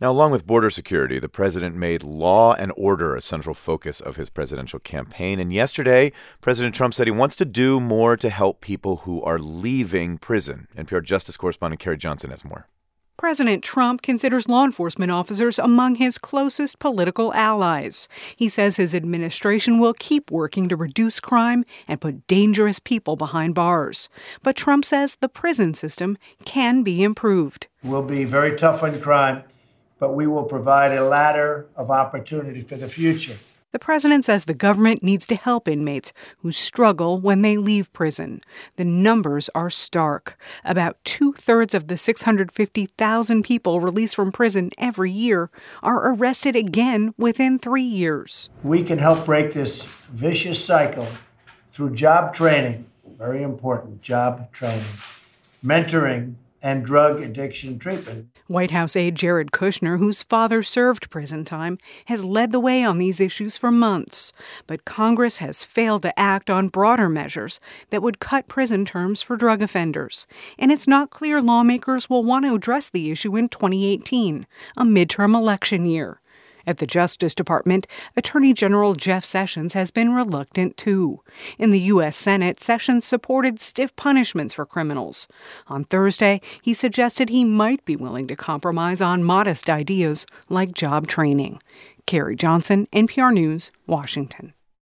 Now, along with border security, the president made law and order a central focus of his presidential campaign. And yesterday, President Trump said he wants to do more to help people who are leaving prison. NPR Justice correspondent Carrie Johnson has more. President Trump considers law enforcement officers among his closest political allies. He says his administration will keep working to reduce crime and put dangerous people behind bars. But Trump says the prison system can be improved. We'll be very tough on crime but we will provide a ladder of opportunity for the future. The president says the government needs to help inmates who struggle when they leave prison. The numbers are stark. About two thirds of the 650,000 people released from prison every year are arrested again within three years. We can help break this vicious cycle through job training, very important job training, mentoring, and drug addiction treatment. White House aide Jared Kushner, whose father served prison time, has led the way on these issues for months. But Congress has failed to act on broader measures that would cut prison terms for drug offenders. And it's not clear lawmakers will want to address the issue in 2018, a midterm election year. At the Justice Department, Attorney General Jeff Sessions has been reluctant too. In the U.S. Senate, Sessions supported stiff punishments for criminals. On Thursday, he suggested he might be willing to compromise on modest ideas like job training. Carrie Johnson, NPR News, Washington.